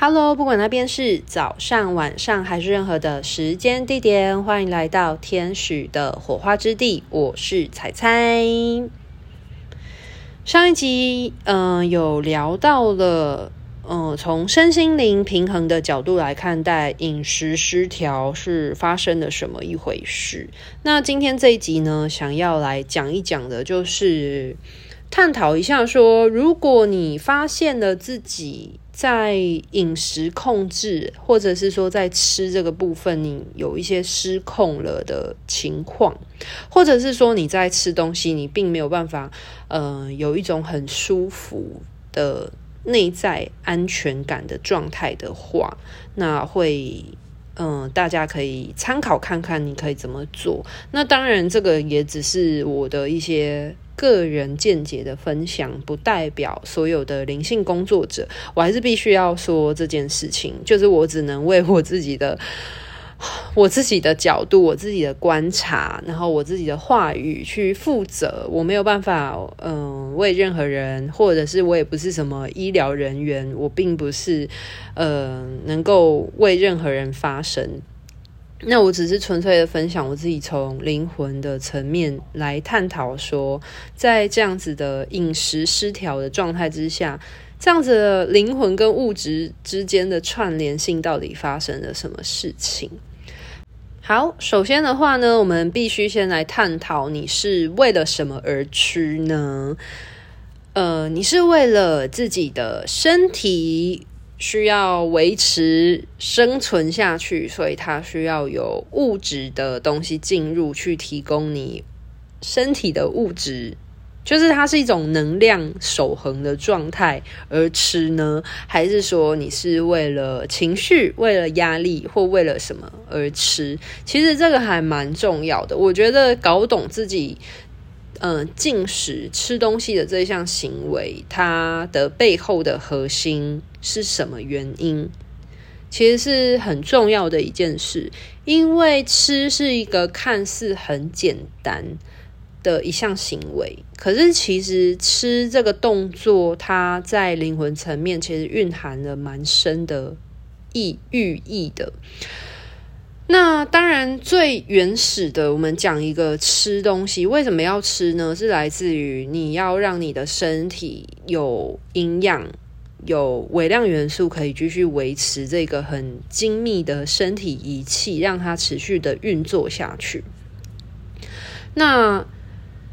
Hello，不管那边是早上、晚上还是任何的时间地点，欢迎来到天使的火花之地。我是彩彩。上一集，嗯、有聊到了，嗯、从身心灵平衡的角度来看待饮食失调是发生了什么一回事。那今天这一集呢，想要来讲一讲的，就是探讨一下说，如果你发现了自己。在饮食控制，或者是说在吃这个部分，你有一些失控了的情况，或者是说你在吃东西，你并没有办法，呃，有一种很舒服的内在安全感的状态的话，那会，嗯、大家可以参考看看，你可以怎么做。那当然，这个也只是我的一些。个人见解的分享，不代表所有的灵性工作者。我还是必须要说这件事情，就是我只能为我自己的、我自己的角度、我自己的观察，然后我自己的话语去负责。我没有办法，嗯、为任何人，或者是我也不是什么医疗人员，我并不是，呃，能够为任何人发声。那我只是纯粹的分享我自己从灵魂的层面来探讨，说在这样子的饮食失调的状态之下，这样子的灵魂跟物质之间的串联性到底发生了什么事情？好，首先的话呢，我们必须先来探讨你是为了什么而吃呢？呃，你是为了自己的身体。需要维持生存下去，所以它需要有物质的东西进入去提供你身体的物质，就是它是一种能量守恒的状态而吃呢？还是说你是为了情绪、为了压力或为了什么而吃？其实这个还蛮重要的。我觉得搞懂自己。嗯、呃，进食吃东西的这项行为，它的背后的核心是什么原因？其实是很重要的一件事，因为吃是一个看似很简单的一项行为，可是其实吃这个动作，它在灵魂层面其实蕴含了蛮深的意寓意的。那当然，最原始的，我们讲一个吃东西，为什么要吃呢？是来自于你要让你的身体有营养、有微量元素，可以继续维持这个很精密的身体仪器，让它持续的运作下去。那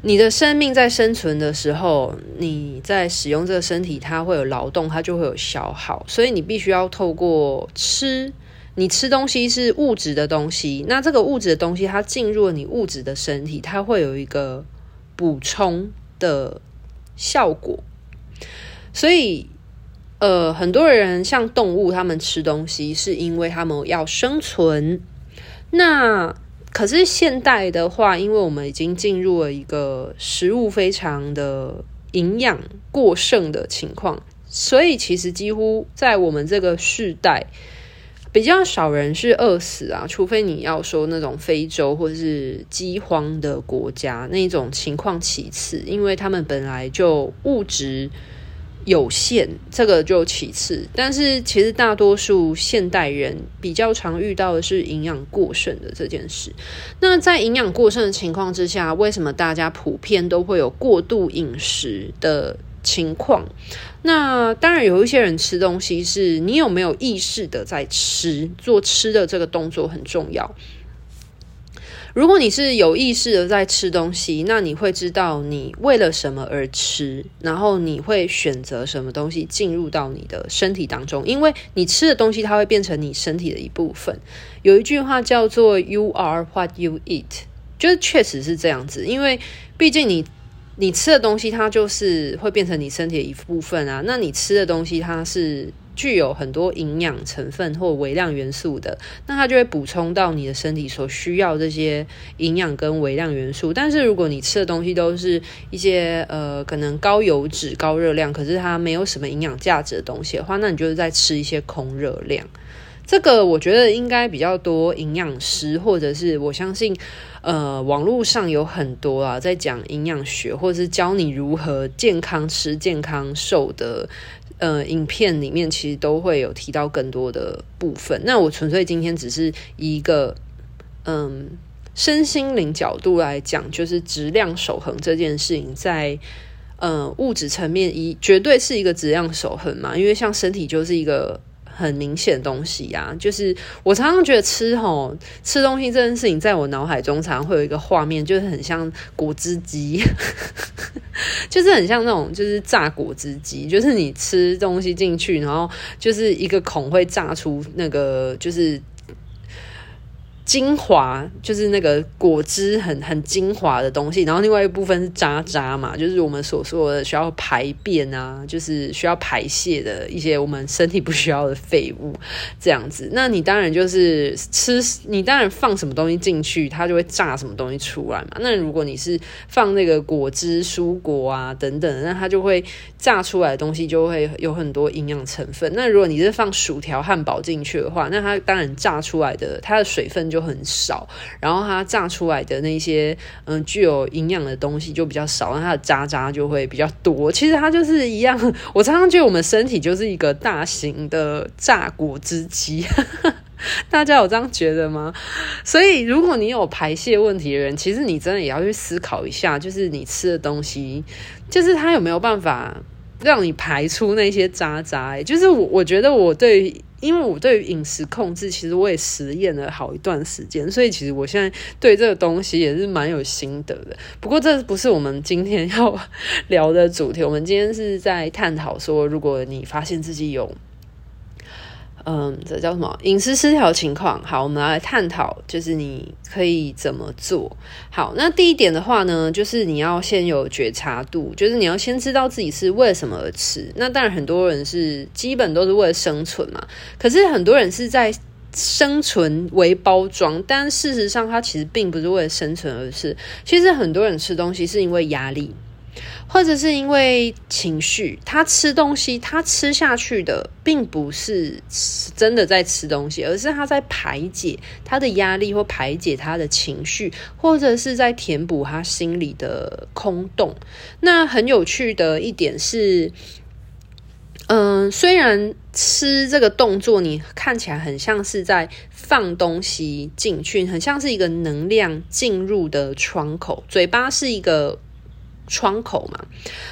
你的生命在生存的时候，你在使用这个身体，它会有劳动，它就会有消耗，所以你必须要透过吃。你吃东西是物质的东西，那这个物质的东西它进入了你物质的身体，它会有一个补充的效果。所以，呃，很多人像动物，他们吃东西是因为他们要生存。那可是现代的话，因为我们已经进入了一个食物非常的营养过剩的情况，所以其实几乎在我们这个世代。比较少人是饿死啊，除非你要说那种非洲或是饥荒的国家那种情况其次，因为他们本来就物质有限，这个就其次。但是其实大多数现代人比较常遇到的是营养过剩的这件事。那在营养过剩的情况之下，为什么大家普遍都会有过度饮食的情况？那当然，有一些人吃东西是你有没有意识的在吃，做吃的这个动作很重要。如果你是有意识的在吃东西，那你会知道你为了什么而吃，然后你会选择什么东西进入到你的身体当中，因为你吃的东西它会变成你身体的一部分。有一句话叫做 “You are what you eat”，就是确实是这样子，因为毕竟你。你吃的东西，它就是会变成你身体的一部分啊。那你吃的东西，它是具有很多营养成分或微量元素的，那它就会补充到你的身体所需要这些营养跟微量元素。但是如果你吃的东西都是一些呃可能高油脂、高热量，可是它没有什么营养价值的东西的话，那你就是在吃一些空热量。这个我觉得应该比较多营养师，或者是我相信，呃，网络上有很多啊，在讲营养学，或者是教你如何健康吃、健康瘦的呃影片里面，其实都会有提到更多的部分。那我纯粹今天只是一个嗯身心灵角度来讲，就是质量守恒这件事情在。嗯，物质层面一绝对是一个质量守恒嘛，因为像身体就是一个很明显的东西呀、啊。就是我常常觉得吃吼吃东西这件事情，在我脑海中常常会有一个画面，就是很像果汁机，就是很像那种就是榨果汁机，就是你吃东西进去，然后就是一个孔会榨出那个就是。精华就是那个果汁很很精华的东西，然后另外一部分是渣渣嘛，就是我们所说的需要排便啊，就是需要排泄的一些我们身体不需要的废物，这样子。那你当然就是吃，你当然放什么东西进去，它就会榨什么东西出来嘛。那如果你是放那个果汁、蔬果啊等等，那它就会榨出来的东西就会有很多营养成分。那如果你是放薯条、汉堡进去的话，那它当然榨出来的它的水分就就很少，然后它榨出来的那些嗯具有营养的东西就比较少，然后它的渣渣就会比较多。其实它就是一样，我常常觉得我们身体就是一个大型的榨果汁机，大家有这样觉得吗？所以如果你有排泄问题的人，其实你真的也要去思考一下，就是你吃的东西，就是它有没有办法让你排出那些渣渣。就是我我觉得我对。因为我对于饮食控制，其实我也实验了好一段时间，所以其实我现在对这个东西也是蛮有心得的。不过这不是我们今天要 聊的主题，我们今天是在探讨说，如果你发现自己有。嗯，这叫什么？饮食失调情况。好，我们来探讨，就是你可以怎么做。好，那第一点的话呢，就是你要先有觉察度，就是你要先知道自己是为什么而吃。那当然，很多人是基本都是为了生存嘛。可是很多人是在生存为包装，但事实上，他其实并不是为了生存而吃。其实很多人吃东西是因为压力。或者是因为情绪，他吃东西，他吃下去的并不是真的在吃东西，而是他在排解他的压力或排解他的情绪，或者是在填补他心里的空洞。那很有趣的一点是，嗯，虽然吃这个动作你看起来很像是在放东西进去，很像是一个能量进入的窗口，嘴巴是一个。窗口嘛，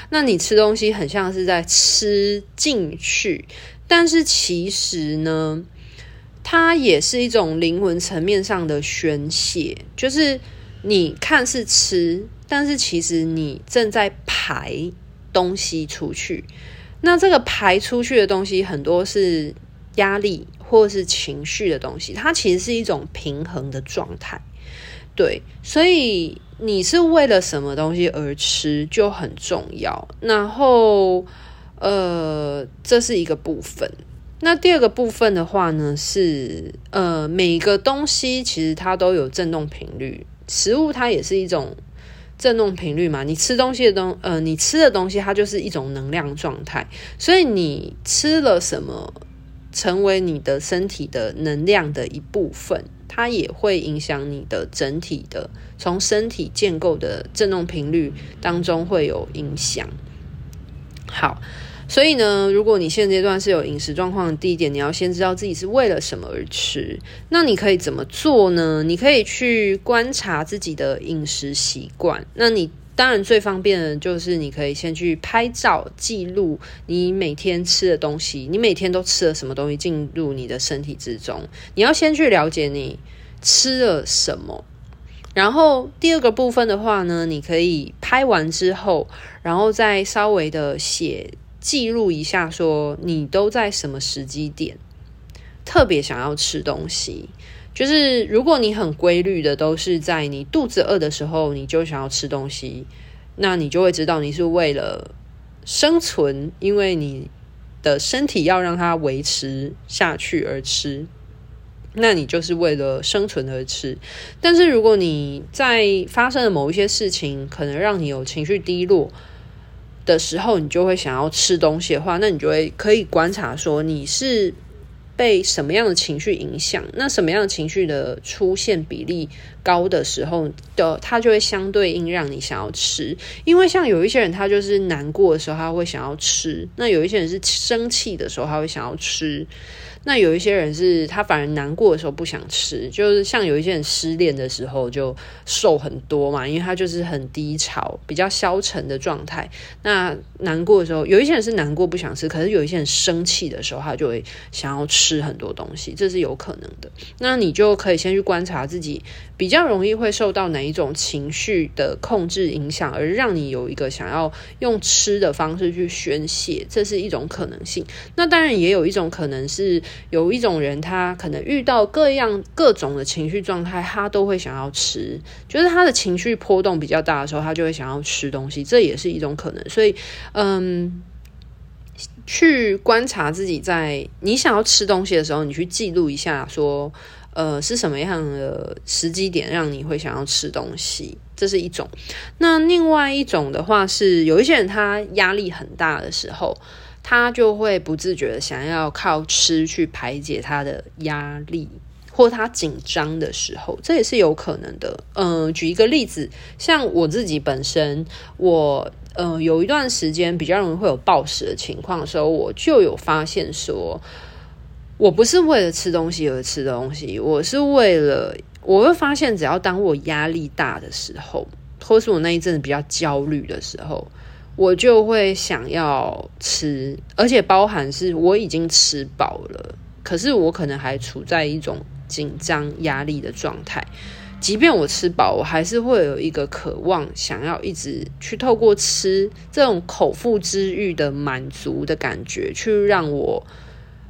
那你吃东西很像是在吃进去，但是其实呢，它也是一种灵魂层面上的宣泄。就是你看是吃，但是其实你正在排东西出去。那这个排出去的东西很多是压力或是情绪的东西，它其实是一种平衡的状态。对，所以。你是为了什么东西而吃就很重要，然后呃，这是一个部分。那第二个部分的话呢，是呃，每个东西其实它都有振动频率，食物它也是一种振动频率嘛。你吃东西的东呃，你吃的东西它就是一种能量状态，所以你吃了什么，成为你的身体的能量的一部分。它也会影响你的整体的，从身体建构的振动频率当中会有影响。好，所以呢，如果你现阶段是有饮食状况的，第一点，你要先知道自己是为了什么而吃。那你可以怎么做呢？你可以去观察自己的饮食习惯。那你。当然，最方便的就是你可以先去拍照记录你每天吃的东西，你每天都吃了什么东西进入你的身体之中。你要先去了解你吃了什么，然后第二个部分的话呢，你可以拍完之后，然后再稍微的写记录一下，说你都在什么时机点特别想要吃东西。就是如果你很规律的都是在你肚子饿的时候，你就想要吃东西，那你就会知道你是为了生存，因为你的身体要让它维持下去而吃，那你就是为了生存而吃。但是如果你在发生了某一些事情，可能让你有情绪低落的时候，你就会想要吃。东西的话，那你就会可以观察说你是。被什么样的情绪影响，那什么样的情绪的出现比例高的时候的，它就会相对应让你想要吃。因为像有一些人，他就是难过的时候，他会想要吃；那有一些人是生气的时候，他会想要吃。那有一些人是他反而难过的时候不想吃，就是像有一些人失恋的时候就瘦很多嘛，因为他就是很低潮、比较消沉的状态。那难过的时候，有一些人是难过不想吃，可是有一些人生气的时候，他就会想要吃很多东西，这是有可能的。那你就可以先去观察自己比较容易会受到哪一种情绪的控制影响，而让你有一个想要用吃的方式去宣泄，这是一种可能性。那当然也有一种可能是。有一种人，他可能遇到各样各种的情绪状态，他都会想要吃。就是他的情绪波动比较大的时候，他就会想要吃东西，这也是一种可能。所以，嗯，去观察自己在你想要吃东西的时候，你去记录一下，说，呃，是什么样的时机点让你会想要吃东西，这是一种。那另外一种的话是，有一些人他压力很大的时候。他就会不自觉的想要靠吃去排解他的压力，或他紧张的时候，这也是有可能的。嗯、举一个例子，像我自己本身，我呃有一段时间比较容易会有暴食的情况的时候，我就有发现说，我不是为了吃东西而吃东西，我是为了，我会发现，只要当我压力大的时候，或是我那一阵子比较焦虑的时候。我就会想要吃，而且包含是我已经吃饱了，可是我可能还处在一种紧张压力的状态。即便我吃饱，我还是会有一个渴望，想要一直去透过吃这种口腹之欲的满足的感觉，去让我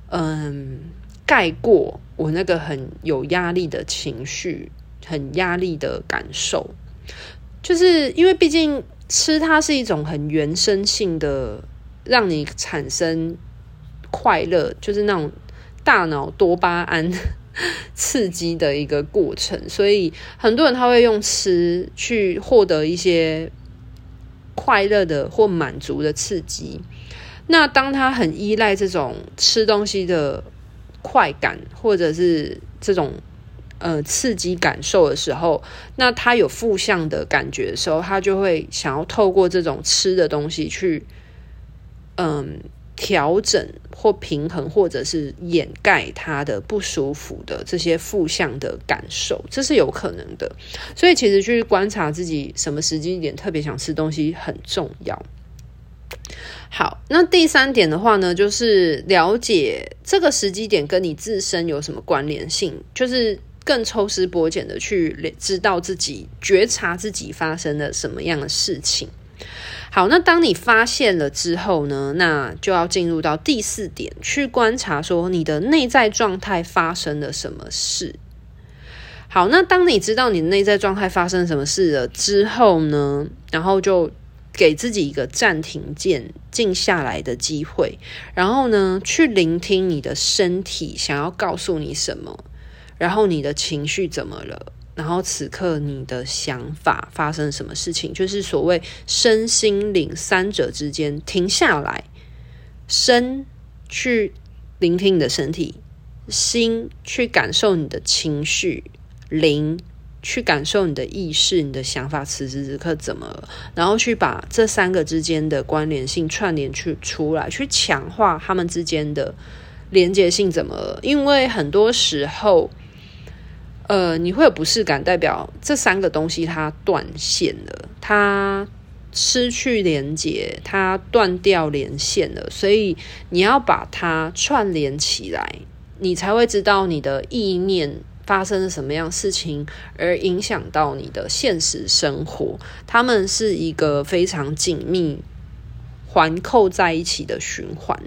嗯盖过我那个很有压力的情绪、很压力的感受。就是因为毕竟。吃它是一种很原生性的，让你产生快乐，就是那种大脑多巴胺 刺激的一个过程。所以很多人他会用吃去获得一些快乐的或满足的刺激。那当他很依赖这种吃东西的快感，或者是这种。呃，刺激感受的时候，那他有负向的感觉的时候，他就会想要透过这种吃的东西去，嗯，调整或平衡，或者是掩盖他的不舒服的这些负向的感受，这是有可能的。所以，其实去观察自己什么时机点特别想吃东西很重要。好，那第三点的话呢，就是了解这个时机点跟你自身有什么关联性，就是。更抽丝剥茧的去知道自己觉察自己发生了什么样的事情。好，那当你发现了之后呢，那就要进入到第四点，去观察说你的内在状态发生了什么事。好，那当你知道你的内在状态发生什么事了之后呢，然后就给自己一个暂停键，静下来的机会，然后呢，去聆听你的身体想要告诉你什么。然后你的情绪怎么了？然后此刻你的想法发生什么事情？就是所谓身心灵三者之间停下来，身去聆听你的身体，心去感受你的情绪，灵去感受你的意识、你的想法，此时此刻怎么了？然后去把这三个之间的关联性串联去出来，去强化他们之间的连接性怎么了？因为很多时候。呃，你会有不适感，代表这三个东西它断线了，它失去连接，它断掉连线了，所以你要把它串联起来，你才会知道你的意念发生了什么样事情，而影响到你的现实生活。它们是一个非常紧密环扣在一起的循环。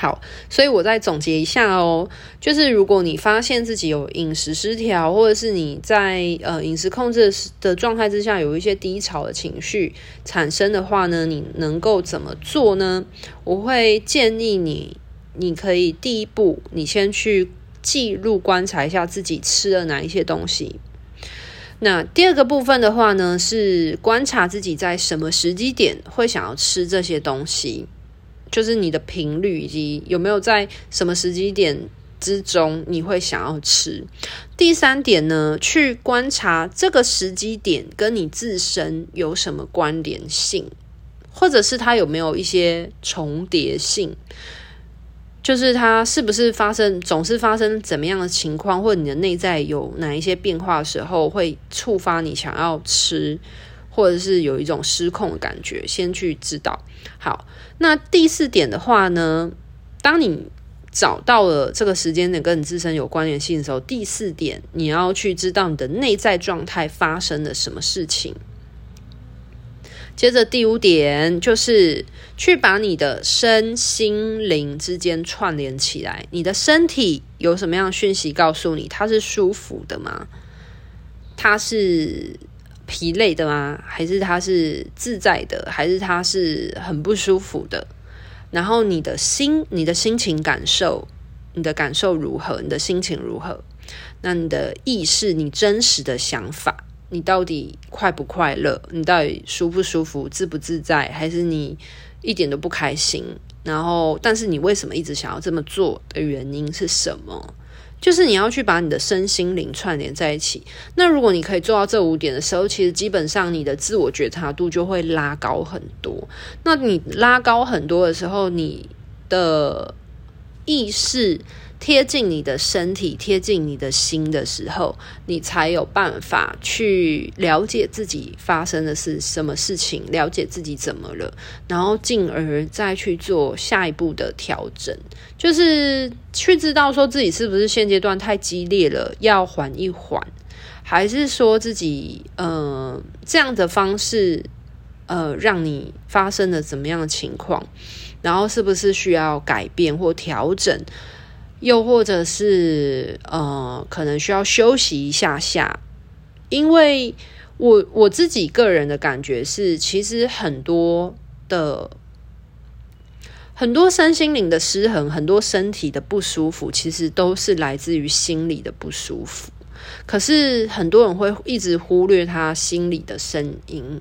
好，所以我再总结一下哦，就是如果你发现自己有饮食失调，或者是你在呃饮食控制的状态之下有一些低潮的情绪产生的话呢，你能够怎么做呢？我会建议你，你可以第一步，你先去记录观察一下自己吃了哪一些东西。那第二个部分的话呢，是观察自己在什么时机点会想要吃这些东西。就是你的频率以及有没有在什么时机点之中你会想要吃。第三点呢，去观察这个时机点跟你自身有什么关联性，或者是它有没有一些重叠性。就是它是不是发生，总是发生怎么样的情况，或者你的内在有哪一些变化的时候，会触发你想要吃，或者是有一种失控的感觉，先去知道。好，那第四点的话呢，当你找到了这个时间点跟你自身有关联性的时候，第四点你要去知道你的内在状态发生了什么事情。接着第五点就是去把你的身心灵之间串联起来。你的身体有什么样讯息告诉你？它是舒服的吗？它是疲累的吗？还是它是自在的？还是它是很不舒服的？然后你的心，你的心情感受，你的感受如何？你的心情如何？那你的意识，你真实的想法。你到底快不快乐？你到底舒不舒服、自不自在？还是你一点都不开心？然后，但是你为什么一直想要这么做的原因是什么？就是你要去把你的身心灵串联在一起。那如果你可以做到这五点的时候，其实基本上你的自我觉察度就会拉高很多。那你拉高很多的时候，你的意识。贴近你的身体，贴近你的心的时候，你才有办法去了解自己发生的是什么事情，了解自己怎么了，然后进而再去做下一步的调整，就是去知道说自己是不是现阶段太激烈了，要缓一缓，还是说自己呃这样的方式呃让你发生了怎么样的情况，然后是不是需要改变或调整。又或者是呃，可能需要休息一下下，因为我我自己个人的感觉是，其实很多的很多身心灵的失衡，很多身体的不舒服，其实都是来自于心理的不舒服。可是很多人会一直忽略他心里的声音，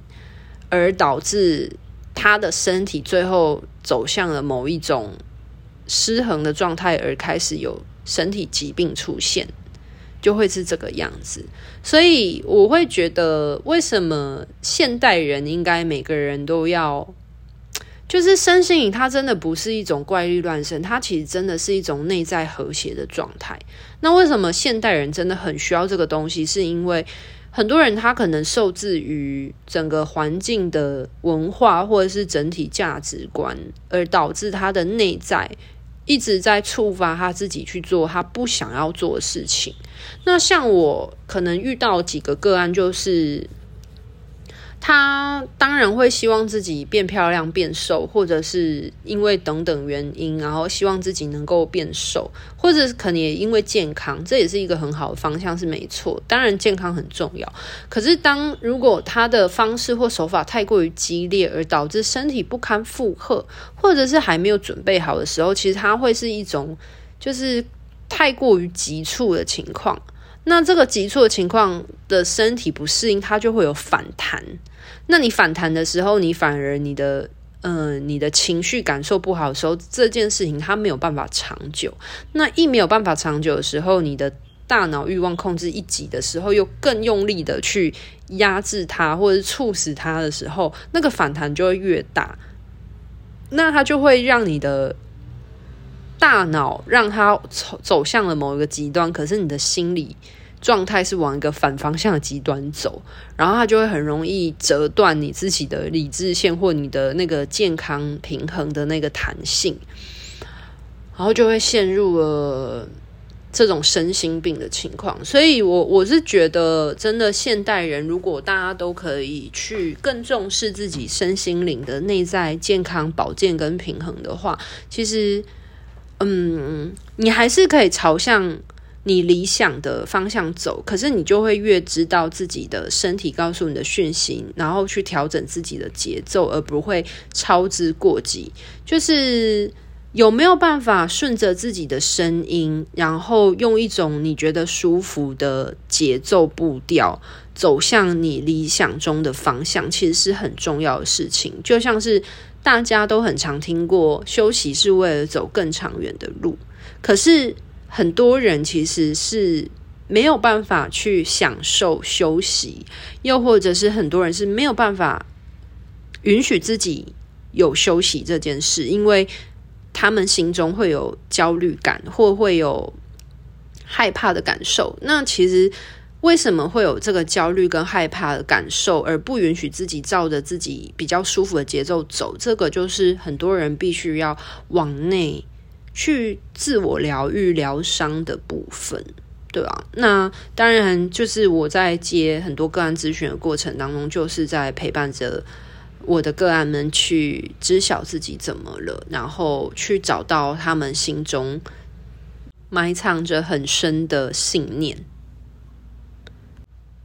而导致他的身体最后走向了某一种。失衡的状态而开始有身体疾病出现，就会是这个样子。所以我会觉得，为什么现代人应该每个人都要，就是身心灵，它真的不是一种怪力乱神，它其实真的是一种内在和谐的状态。那为什么现代人真的很需要这个东西？是因为很多人他可能受制于整个环境的文化或者是整体价值观，而导致他的内在。一直在触发他自己去做他不想要做的事情。那像我可能遇到几个个案，就是。他当然会希望自己变漂亮、变瘦，或者是因为等等原因，然后希望自己能够变瘦，或者可能也因为健康，这也是一个很好的方向，是没错。当然健康很重要，可是当如果他的方式或手法太过于激烈，而导致身体不堪负荷，或者是还没有准备好的时候，其实他会是一种就是太过于急促的情况。那这个急促的情况的身体不适应，它就会有反弹。那你反弹的时候，你反而你的嗯、呃，你的情绪感受不好的时候，这件事情它没有办法长久。那一没有办法长久的时候，你的大脑欲望控制一急的时候，又更用力的去压制它，或者是促使它的时候，那个反弹就会越大。那它就会让你的。大脑让它走走向了某一个极端，可是你的心理状态是往一个反方向的极端走，然后它就会很容易折断你自己的理智线或你的那个健康平衡的那个弹性，然后就会陷入了这种身心病的情况。所以我，我我是觉得，真的现代人如果大家都可以去更重视自己身心灵的内在健康、保健跟平衡的话，其实。嗯，你还是可以朝向你理想的方向走，可是你就会越知道自己的身体告诉你的讯息，然后去调整自己的节奏，而不会操之过急。就是有没有办法顺着自己的声音，然后用一种你觉得舒服的节奏步调，走向你理想中的方向，其实是很重要的事情。就像是。大家都很常听过，休息是为了走更长远的路。可是很多人其实是没有办法去享受休息，又或者是很多人是没有办法允许自己有休息这件事，因为他们心中会有焦虑感，或会有害怕的感受。那其实。为什么会有这个焦虑跟害怕的感受，而不允许自己照着自己比较舒服的节奏走？这个就是很多人必须要往内去自我疗愈、疗伤的部分，对吧？那当然，就是我在接很多个案咨询的过程当中，就是在陪伴着我的个案们去知晓自己怎么了，然后去找到他们心中埋藏着很深的信念。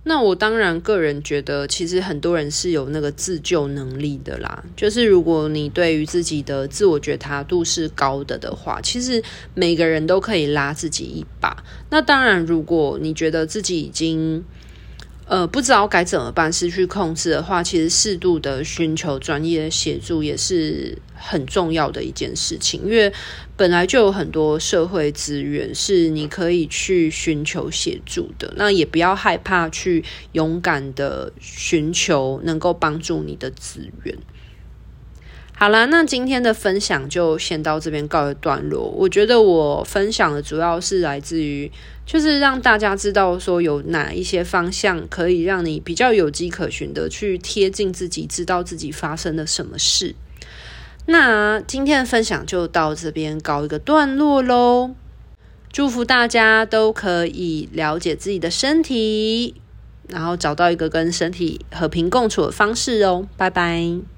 那我当然个人觉得，其实很多人是有那个自救能力的啦。就是如果你对于自己的自我觉察度是高的的话，其实每个人都可以拉自己一把。那当然，如果你觉得自己已经呃不知道该怎么办，失去控制的话，其实适度的寻求专业协助也是很重要的一件事情，因为本来就有很多社会资源是你可以去寻求协助的，那也不要害怕去勇敢的寻求能够帮助你的资源。好啦，那今天的分享就先到这边告一段落。我觉得我分享的主要是来自于，就是让大家知道说有哪一些方向可以让你比较有迹可循的去贴近自己，知道自己发生了什么事。那今天的分享就到这边告一个段落喽，祝福大家都可以了解自己的身体，然后找到一个跟身体和平共处的方式哦，拜拜。